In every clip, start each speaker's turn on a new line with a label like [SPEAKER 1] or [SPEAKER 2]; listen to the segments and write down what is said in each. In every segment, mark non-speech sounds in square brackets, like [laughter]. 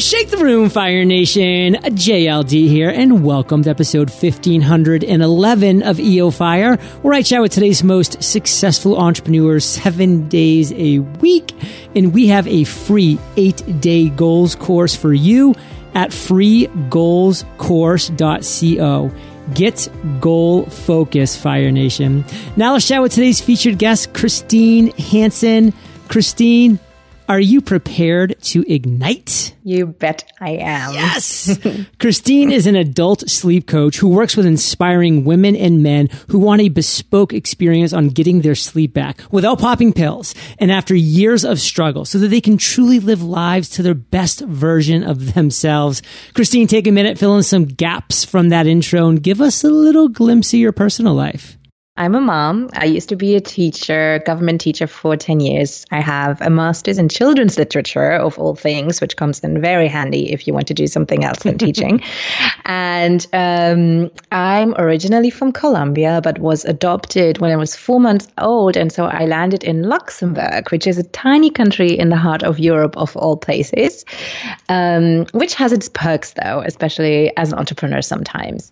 [SPEAKER 1] Shake the room, Fire Nation. JLD here, and welcome to episode 1511 of EO Fire, where I chat with today's most successful entrepreneurs seven days a week. And we have a free eight day goals course for you at freegoalscourse.co. Get goal focus, Fire Nation. Now let's chat with today's featured guest, Christine Hansen. Christine, are you prepared to ignite?
[SPEAKER 2] You bet I am.
[SPEAKER 1] Yes! [laughs] Christine is an adult sleep coach who works with inspiring women and men who want a bespoke experience on getting their sleep back without popping pills and after years of struggle so that they can truly live lives to their best version of themselves. Christine, take a minute, fill in some gaps from that intro and give us a little glimpse of your personal life.
[SPEAKER 2] I'm a mom. I used to be a teacher, government teacher for 10 years. I have a master's in children's literature, of all things, which comes in very handy if you want to do something else than teaching. [laughs] And um, I'm originally from Colombia, but was adopted when I was four months old. And so I landed in Luxembourg, which is a tiny country in the heart of Europe, of all places, um, which has its perks, though, especially as an entrepreneur sometimes.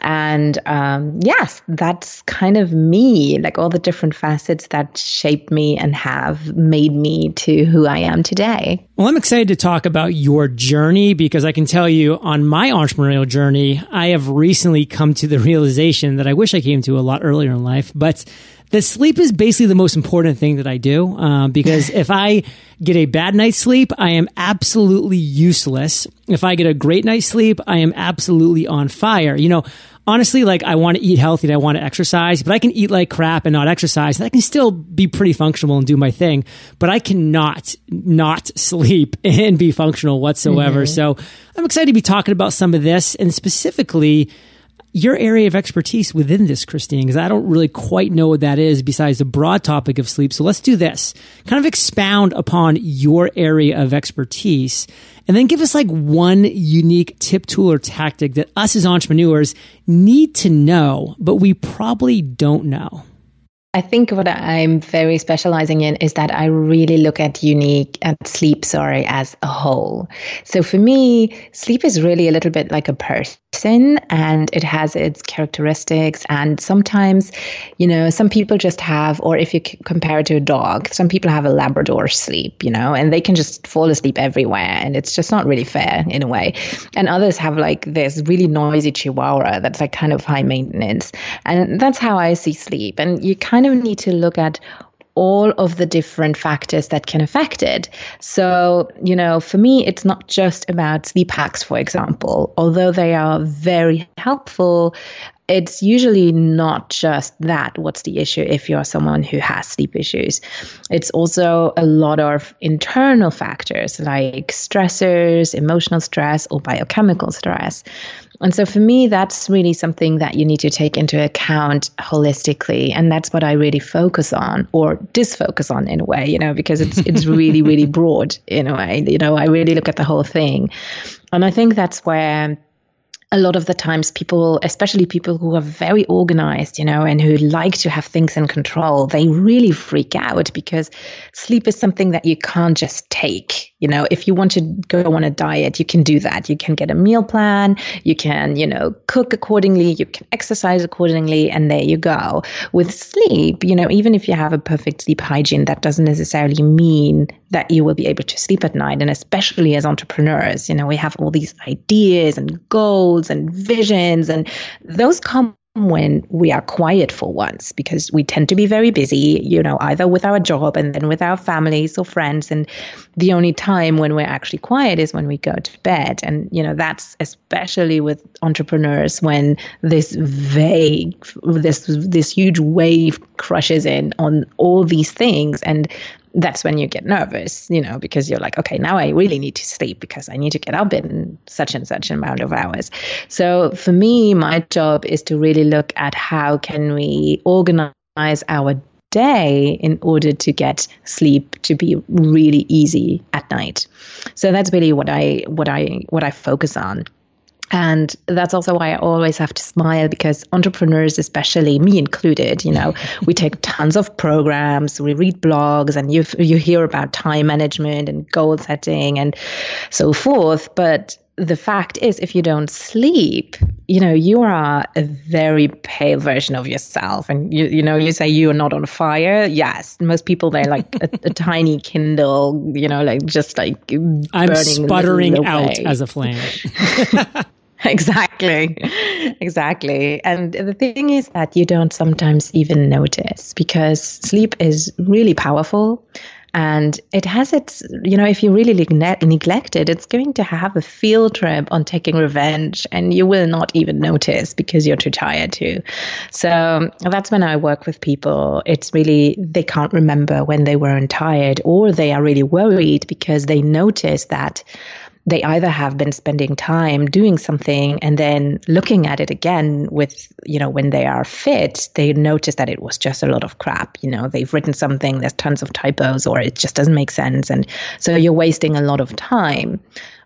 [SPEAKER 2] And um, yes, that's kind of me, like all the different facets that shaped me and have made me to who I am today.
[SPEAKER 1] Well, I'm excited to talk about your journey because I can tell you on my entrepreneurial journey, I have recently come to the realization that I wish I came to a lot earlier in life, but the sleep is basically the most important thing that I do uh, because [laughs] if I get a bad night's sleep, I am absolutely useless. If I get a great night's sleep, I am absolutely on fire. You know, honestly, like I want to eat healthy and I want to exercise, but I can eat like crap and not exercise. And I can still be pretty functional and do my thing, but I cannot not sleep [laughs] and be functional whatsoever. Mm-hmm. So I'm excited to be talking about some of this and specifically your area of expertise within this, Christine, because I don't really quite know what that is besides the broad topic of sleep. So let's do this. Kind of expound upon your area of expertise and then give us like one unique tip, tool, or tactic that us as entrepreneurs need to know, but we probably don't know.
[SPEAKER 2] I think what I'm very specializing in is that I really look at unique at sleep, sorry, as a whole. So for me, sleep is really a little bit like a person and it has its characteristics. And sometimes, you know, some people just have, or if you compare it to a dog, some people have a Labrador sleep, you know, and they can just fall asleep everywhere. And it's just not really fair in a way. And others have like this really noisy chihuahua that's like kind of high maintenance. And that's how I see sleep. And you kind kind of need to look at all of the different factors that can affect it. So, you know, for me, it's not just about sleep hacks, for example, although they are very helpful. It's usually not just that. What's the issue if you're someone who has sleep issues? It's also a lot of internal factors like stressors, emotional stress, or biochemical stress. And so for me, that's really something that you need to take into account holistically. And that's what I really focus on or disfocus on in a way, you know, because it's it's [laughs] really, really broad in a way. You know, I really look at the whole thing. And I think that's where a lot of the times people especially people who are very organized you know and who like to have things in control they really freak out because sleep is something that you can't just take. You know if you want to go on a diet you can do that. You can get a meal plan. You can you know cook accordingly. You can exercise accordingly and there you go. With sleep you know even if you have a perfect sleep hygiene that doesn't necessarily mean that you will be able to sleep at night. And especially as entrepreneurs you know we have all these ideas and goals goals and visions, and those come when we are quiet for once because we tend to be very busy, you know, either with our job and then with our families or friends. And the only time when we're actually quiet is when we go to bed. And, you know, that's especially with entrepreneurs when this vague, this, this huge wave crushes in on all these things. And that's when you get nervous, you know, because you're like, okay, now I really need to sleep because I need to get up in such and such amount of hours. So for me, my job is to really look at how can we organize our day in order to get sleep to be really easy at night. So that's really what I what I what I focus on. And that's also why I always have to smile because entrepreneurs, especially me included, you know, [laughs] we take tons of programs, we read blogs, and you you hear about time management and goal setting and so forth. But the fact is, if you don't sleep, you know, you are a very pale version of yourself. And, you, you know, you say you are not on fire. Yes. Most people, they're like a, a [laughs] tiny Kindle, you know, like just like
[SPEAKER 1] I'm sputtering out as a flame. [laughs] [laughs]
[SPEAKER 2] exactly. Exactly. And the thing is that you don't sometimes even notice because sleep is really powerful and it has its you know if you really neglect it it's going to have a field trip on taking revenge and you will not even notice because you're too tired to so that's when i work with people it's really they can't remember when they weren't tired or they are really worried because they notice that they either have been spending time doing something and then looking at it again with, you know, when they are fit, they notice that it was just a lot of crap. You know, they've written something, there's tons of typos, or it just doesn't make sense. And so you're wasting a lot of time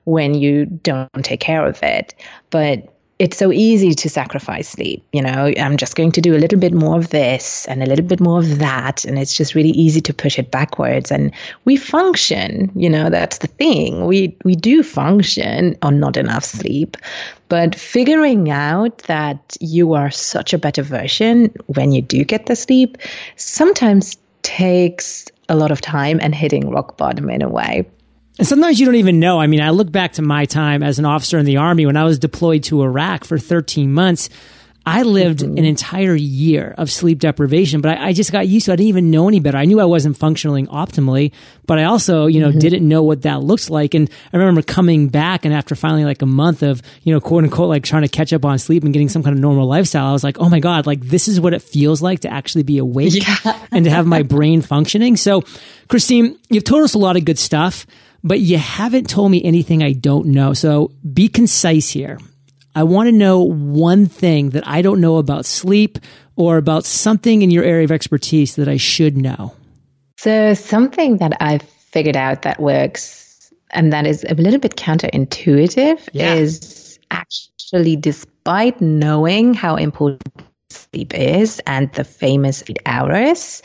[SPEAKER 2] when you don't take care of it. But it's so easy to sacrifice sleep. You know, I'm just going to do a little bit more of this and a little bit more of that. And it's just really easy to push it backwards. And we function, you know, that's the thing. We, we do function on not enough sleep. But figuring out that you are such a better version when you do get the sleep sometimes takes a lot of time and hitting rock bottom in a way.
[SPEAKER 1] And sometimes you don't even know. I mean, I look back to my time as an officer in the Army when I was deployed to Iraq for 13 months. I lived mm-hmm. an entire year of sleep deprivation, but I, I, just got used to it. I didn't even know any better. I knew I wasn't functioning optimally, but I also, you know, mm-hmm. didn't know what that looks like. And I remember coming back and after finally like a month of, you know, quote unquote, like trying to catch up on sleep and getting some kind of normal lifestyle, I was like, oh my God, like this is what it feels like to actually be awake [laughs] yeah. and to have my brain functioning. So, Christine, you've told us a lot of good stuff but you haven't told me anything I don't know. So be concise here. I want to know one thing that I don't know about sleep or about something in your area of expertise that I should know.
[SPEAKER 2] So, something that I've figured out that works and that is a little bit counterintuitive yeah. is actually, despite knowing how important sleep is and the famous eight hours,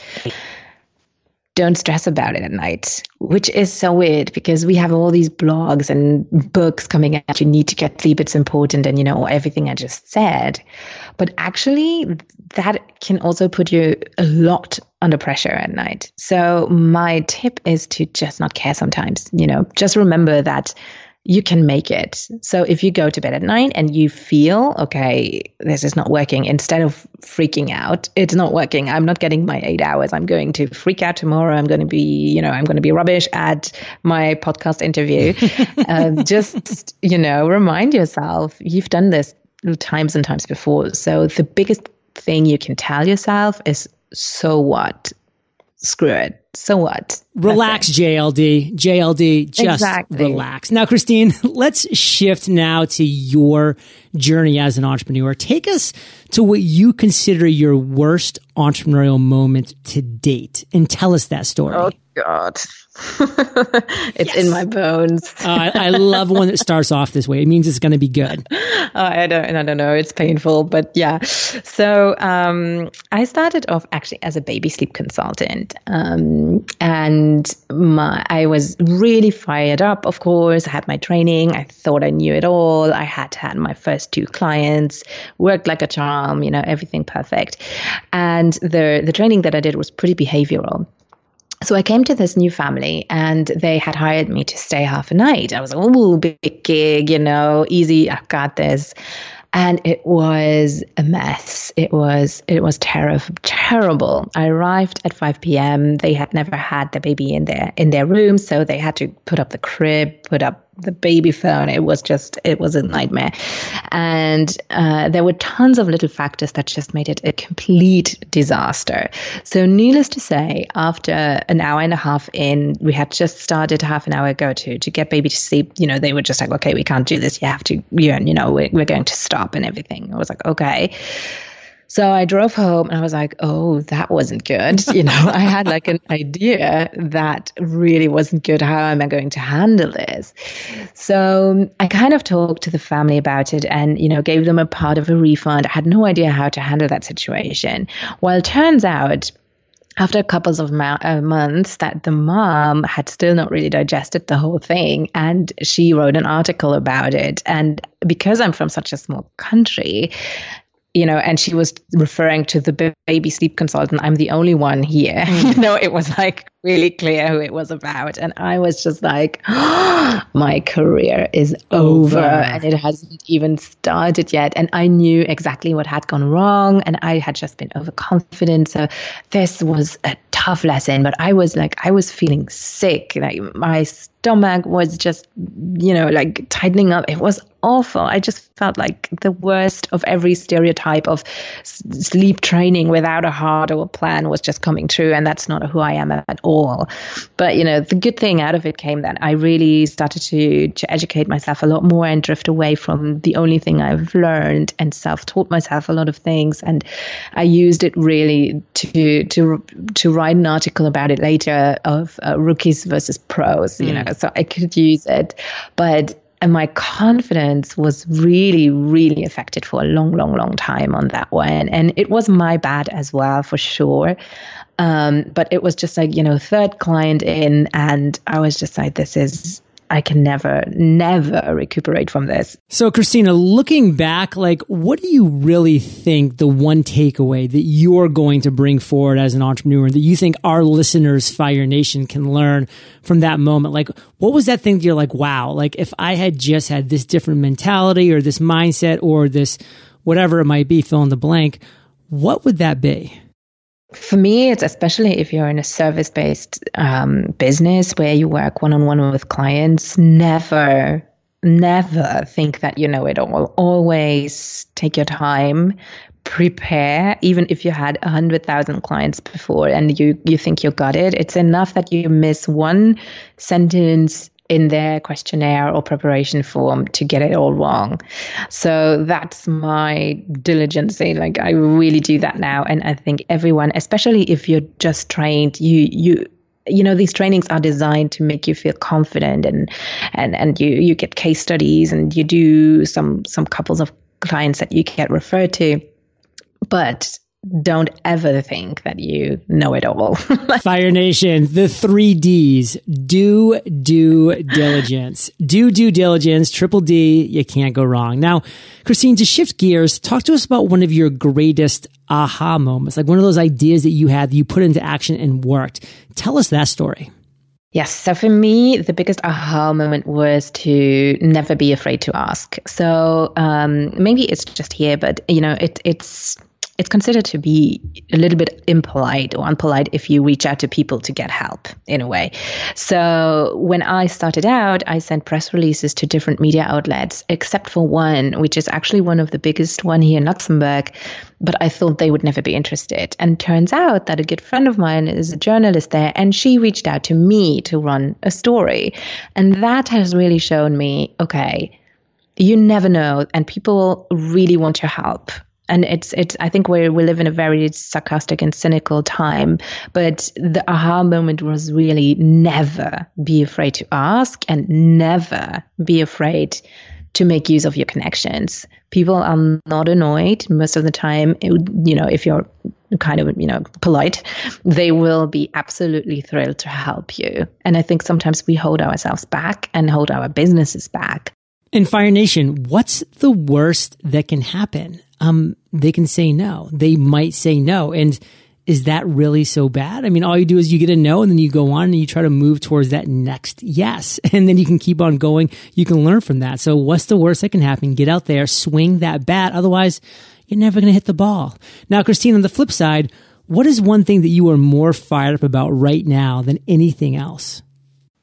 [SPEAKER 2] don't stress about it at night, which is so weird because we have all these blogs and books coming out. You need to get sleep, it's important, and you know, everything I just said. But actually, that can also put you a lot under pressure at night. So, my tip is to just not care sometimes. You know, just remember that you can make it. So if you go to bed at night and you feel, okay, this is not working, instead of freaking out, it's not working. I'm not getting my eight hours. I'm going to freak out tomorrow. I'm going to be, you know, I'm going to be rubbish at my podcast interview. [laughs] um, just, you know, remind yourself you've done this times and times before. So the biggest thing you can tell yourself is, so what? Screw it so what?
[SPEAKER 1] Relax, JLD. JLD, just exactly. relax. Now, Christine, [laughs] let's shift now to your journey as an entrepreneur. Take us to what you consider your worst entrepreneurial moment to date and tell us that story.
[SPEAKER 2] Oh, God. [laughs] it's yes. in my bones.
[SPEAKER 1] uh, I, I, love one that starts off this way. It means it's going to be good.
[SPEAKER 2] Uh, [laughs] I don't, I don't know. It's painful, but yeah. So um, I started off actually as a baby sleep consultant, um, and my, I was really fired up. Of course, I had my training. I thought I knew it all. I had had my first two clients, worked like a charm. You know, everything perfect. And the the training that I did was pretty behavioral. So I came to this new family and they had hired me to stay half a night. I was like, oh, big gig, you know, easy, I've got this. And it was a mess. It was it was terrible, terrible. I arrived at 5 p.m. They had never had the baby in their in their room, so they had to put up the crib, put up the baby phone. It was just, it was a nightmare. And uh, there were tons of little factors that just made it a complete disaster. So, needless to say, after an hour and a half in, we had just started half an hour ago to, to get baby to sleep. You know, they were just like, okay, we can't do this. You have to, you know, we're, we're going to stop and everything. I was like, okay. So I drove home and I was like, oh, that wasn't good. [laughs] You know, I had like an idea that really wasn't good. How am I going to handle this? So I kind of talked to the family about it and, you know, gave them a part of a refund. I had no idea how to handle that situation. Well, turns out after a couple of ma- uh, months that the mom had still not really digested the whole thing and she wrote an article about it and because i'm from such a small country you know, and she was referring to the baby sleep consultant. I'm the only one here. Mm. [laughs] you know, it was like really clear who it was about. And I was just like, oh, [gasps] my career is over. over. And it hasn't even started yet. And I knew exactly what had gone wrong. And I had just been overconfident. So this was a tough lesson. But I was like, I was feeling sick. Like my stomach was just, you know, like tightening up. It was awful. I just felt like the worst of every stereotype of sleep training without a heart or a plan was just coming true. And that's not who I am at all. But, you know, the good thing out of it came that I really started to, to educate myself a lot more and drift away from the only thing I've learned and self taught myself a lot of things. And I used it really to, to, to write an article about it later of uh, rookies versus pros, you mm. know, so I could use it. But and my confidence was really, really affected for a long, long, long time on that one. And it was my bad as well, for sure. Um, but it was just like, you know, third client in, and I was just like, this is I can never, never recuperate from this.
[SPEAKER 1] So, Christina, looking back, like, what do you really think the one takeaway that you're going to bring forward as an entrepreneur that you think our listeners, Fire Nation, can learn from that moment? Like, what was that thing that you're like, wow, like, if I had just had this different mentality or this mindset or this whatever it might be, fill in the blank, what would that be?
[SPEAKER 2] For me, it's especially if you're in a service based um, business where you work one on one with clients, never, never think that you know it all. Always take your time, prepare, even if you had 100,000 clients before and you, you think you got it. It's enough that you miss one sentence in their questionnaire or preparation form to get it all wrong. So that's my diligence. Like I really do that now. And I think everyone, especially if you're just trained, you, you, you know these trainings are designed to make you feel confident and and and you you get case studies and you do some some couples of clients that you get referred to but don't ever think that you know it all. [laughs]
[SPEAKER 1] Fire Nation, the three D's. Do due diligence. [laughs] Do due diligence, triple D, you can't go wrong. Now, Christine, to shift gears, talk to us about one of your greatest aha moments, like one of those ideas that you had that you put into action and worked. Tell us that story.
[SPEAKER 2] Yes. So for me, the biggest aha moment was to never be afraid to ask. So um, maybe it's just here, but you know, it, it's it's considered to be a little bit impolite or unpolite if you reach out to people to get help in a way. So when I started out, I sent press releases to different media outlets, except for one, which is actually one of the biggest one here in Luxembourg. But I thought they would never be interested. And turns out that a good friend of mine is a journalist there, and she reached out to me to run a story. And that has really shown me, okay, you never know, and people really want your help and it's it's I think we we live in a very sarcastic and cynical time, but the aha moment was really never be afraid to ask and never be afraid to make use of your connections. People are not annoyed most of the time. You know, if you're kind of you know polite, they will be absolutely thrilled to help you. And I think sometimes we hold ourselves back and hold our businesses back.
[SPEAKER 1] In Fire Nation, what's the worst that can happen? Um, they can say no. They might say no. And is that really so bad? I mean, all you do is you get a no and then you go on and you try to move towards that next yes. [laughs] And then you can keep on going. You can learn from that. So what's the worst that can happen? Get out there, swing that bat. Otherwise, you're never going to hit the ball. Now, Christine, on the flip side, what is one thing that you are more fired up about right now than anything else?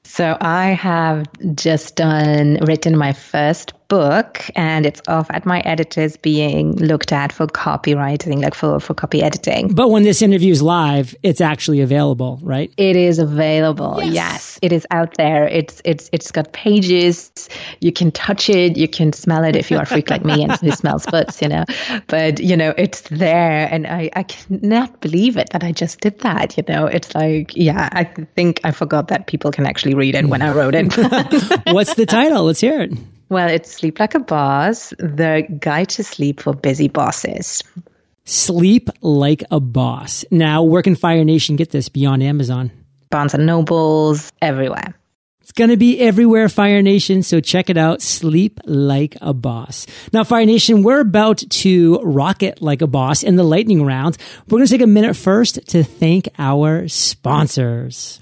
[SPEAKER 2] So I have just done written my first book and it's off at my editors being looked at for copywriting, like for, for copy editing.
[SPEAKER 1] But when this interview is live, it's actually available, right?
[SPEAKER 2] It is available. Yes. yes. It is out there. It's it's it's got pages. You can touch it, you can smell it if you are a freak like me and who [laughs] smells books, you know. But you know, it's there and I, I cannot believe it that I just did that, you know. It's like, yeah, I think I forgot that people can actually read it when I wrote it. [laughs]
[SPEAKER 1] What's the title? Let's hear it.
[SPEAKER 2] Well, it's Sleep Like a Boss, the guide to sleep for busy bosses.
[SPEAKER 1] Sleep like a boss. Now, where can Fire Nation get this beyond Amazon?
[SPEAKER 2] Barnes and Nobles, everywhere.
[SPEAKER 1] It's going to be everywhere, Fire Nation. So check it out. Sleep like a boss. Now, Fire Nation, we're about to rocket like a boss in the lightning round. We're going to take a minute first to thank our sponsors.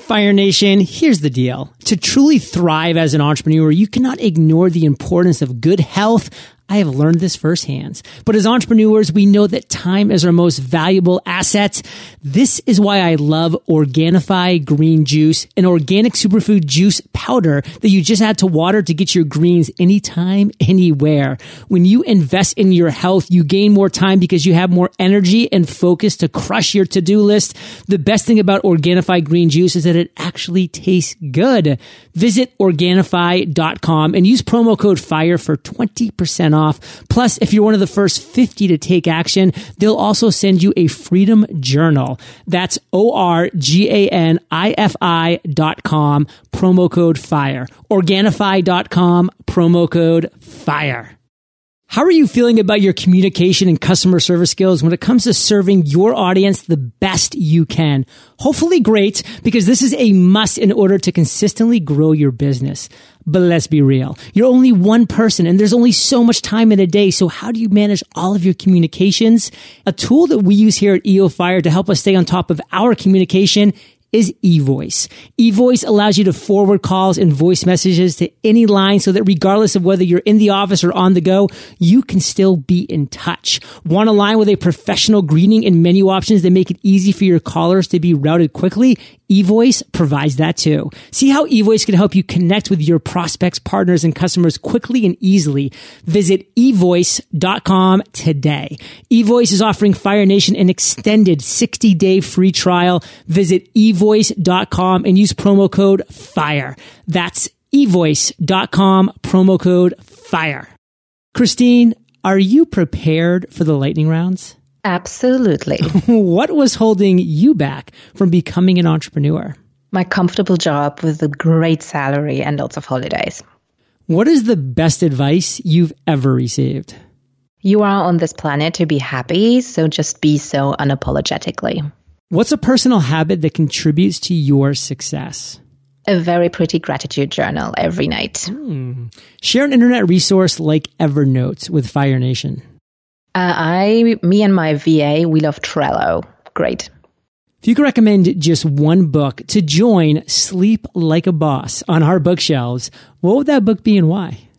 [SPEAKER 1] Fire Nation, here's the deal. To truly thrive as an entrepreneur, you cannot ignore the importance of good health, I have learned this firsthand. But as entrepreneurs, we know that time is our most valuable asset. This is why I love Organifi green juice, an organic superfood juice powder that you just add to water to get your greens anytime, anywhere. When you invest in your health, you gain more time because you have more energy and focus to crush your to-do list. The best thing about Organifi green juice is that it actually tastes good. Visit Organifi.com and use promo code FIRE for 20% off off. Plus, if you're one of the first 50 to take action, they'll also send you a freedom journal. That's O-R-G-A-N-I-F-I dot com, promo code FIRE. Organifi.com, promo code FIRE. How are you feeling about your communication and customer service skills when it comes to serving your audience the best you can? Hopefully great, because this is a must in order to consistently grow your business. But let's be real. You're only one person and there's only so much time in a day. So how do you manage all of your communications? A tool that we use here at EO Fire to help us stay on top of our communication is eVoice. eVoice allows you to forward calls and voice messages to any line so that regardless of whether you're in the office or on the go, you can still be in touch. Want a line with a professional greeting and menu options that make it easy for your callers to be routed quickly? eVoice provides that too. See how eVoice can help you connect with your prospects, partners, and customers quickly and easily. Visit evoice.com today. eVoice is offering Fire Nation an extended 60 day free trial. Visit evoice.com and use promo code FIRE. That's evoice.com, promo code FIRE. Christine, are you prepared for the lightning rounds?
[SPEAKER 2] Absolutely. [laughs]
[SPEAKER 1] what was holding you back from becoming an entrepreneur?
[SPEAKER 2] My comfortable job with a great salary and lots of holidays.
[SPEAKER 1] What is the best advice you've ever received?
[SPEAKER 2] You are on this planet to be happy, so just be so unapologetically.
[SPEAKER 1] What's a personal habit that contributes to your success?
[SPEAKER 2] A very pretty gratitude journal every night.
[SPEAKER 1] Hmm. Share an internet resource like Evernote with Fire Nation.
[SPEAKER 2] Uh, I, me and my VA, we love Trello. Great.
[SPEAKER 1] If you could recommend just one book to join Sleep Like a Boss on our bookshelves, what would that book be and why?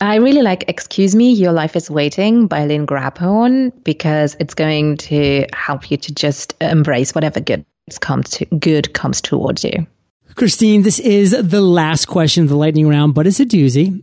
[SPEAKER 2] I really like Excuse Me, Your Life is Waiting by Lynn Grabhorn because it's going to help you to just embrace whatever good comes to, good comes towards you.
[SPEAKER 1] Christine, this is the last question of the lightning round, but it's a doozy.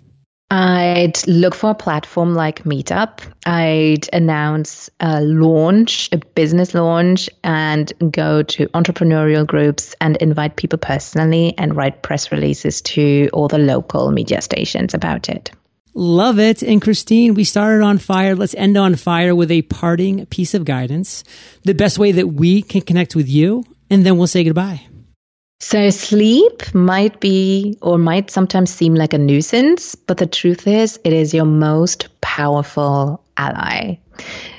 [SPEAKER 2] I'd look for a platform like Meetup. I'd announce a launch, a business launch, and go to entrepreneurial groups and invite people personally and write press releases to all the local media stations about it.
[SPEAKER 1] Love it. And Christine, we started on fire. Let's end on fire with a parting piece of guidance. The best way that we can connect with you, and then we'll say goodbye.
[SPEAKER 2] So, sleep might be or might sometimes seem like a nuisance, but the truth is, it is your most powerful ally.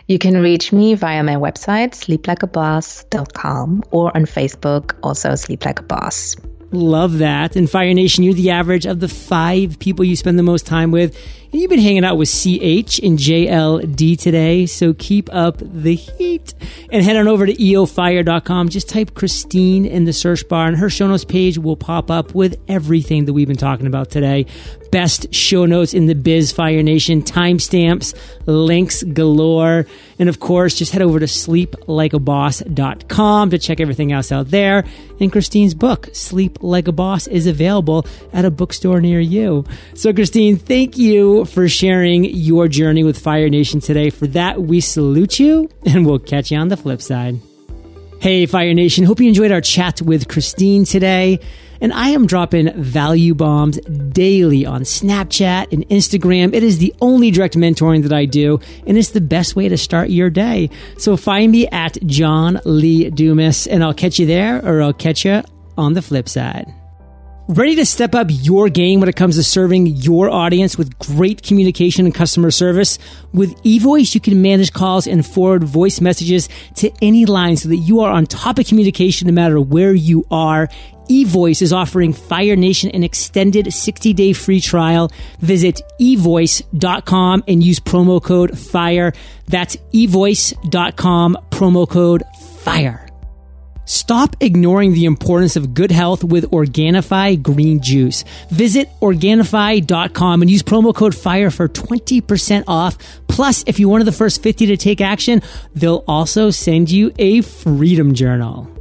[SPEAKER 2] You can reach me via my website, sleeplikeaboss.com, or on Facebook, also Sleep Like a Boss.
[SPEAKER 1] Love that. And Fire Nation, you're the average of the five people you spend the most time with. And you've been hanging out with CH and JLD today, so keep up the heat. And head on over to eofire.com. Just type Christine in the search bar, and her show notes page will pop up with everything that we've been talking about today. Best show notes in the biz, Fire Nation, timestamps, links galore. And of course, just head over to sleeplikeaboss.com to check everything else out there. And Christine's book, Sleep Like a Boss, is available at a bookstore near you. So, Christine, thank you for sharing your journey with Fire Nation today. For that, we salute you, and we'll catch you on the flip side. Hey, Fire Nation. Hope you enjoyed our chat with Christine today. And I am dropping value bombs daily on Snapchat and Instagram. It is the only direct mentoring that I do, and it's the best way to start your day. So find me at John Lee Dumas, and I'll catch you there, or I'll catch you on the flip side. Ready to step up your game when it comes to serving your audience with great communication and customer service? With eVoice, you can manage calls and forward voice messages to any line so that you are on top of communication no matter where you are eVoice is offering Fire Nation an extended 60 day free trial. Visit evoice.com and use promo code FIRE. That's evoice.com, promo code FIRE. Stop ignoring the importance of good health with Organifi green juice. Visit Organifi.com and use promo code FIRE for 20% off. Plus, if you're one of the first 50 to take action, they'll also send you a freedom journal.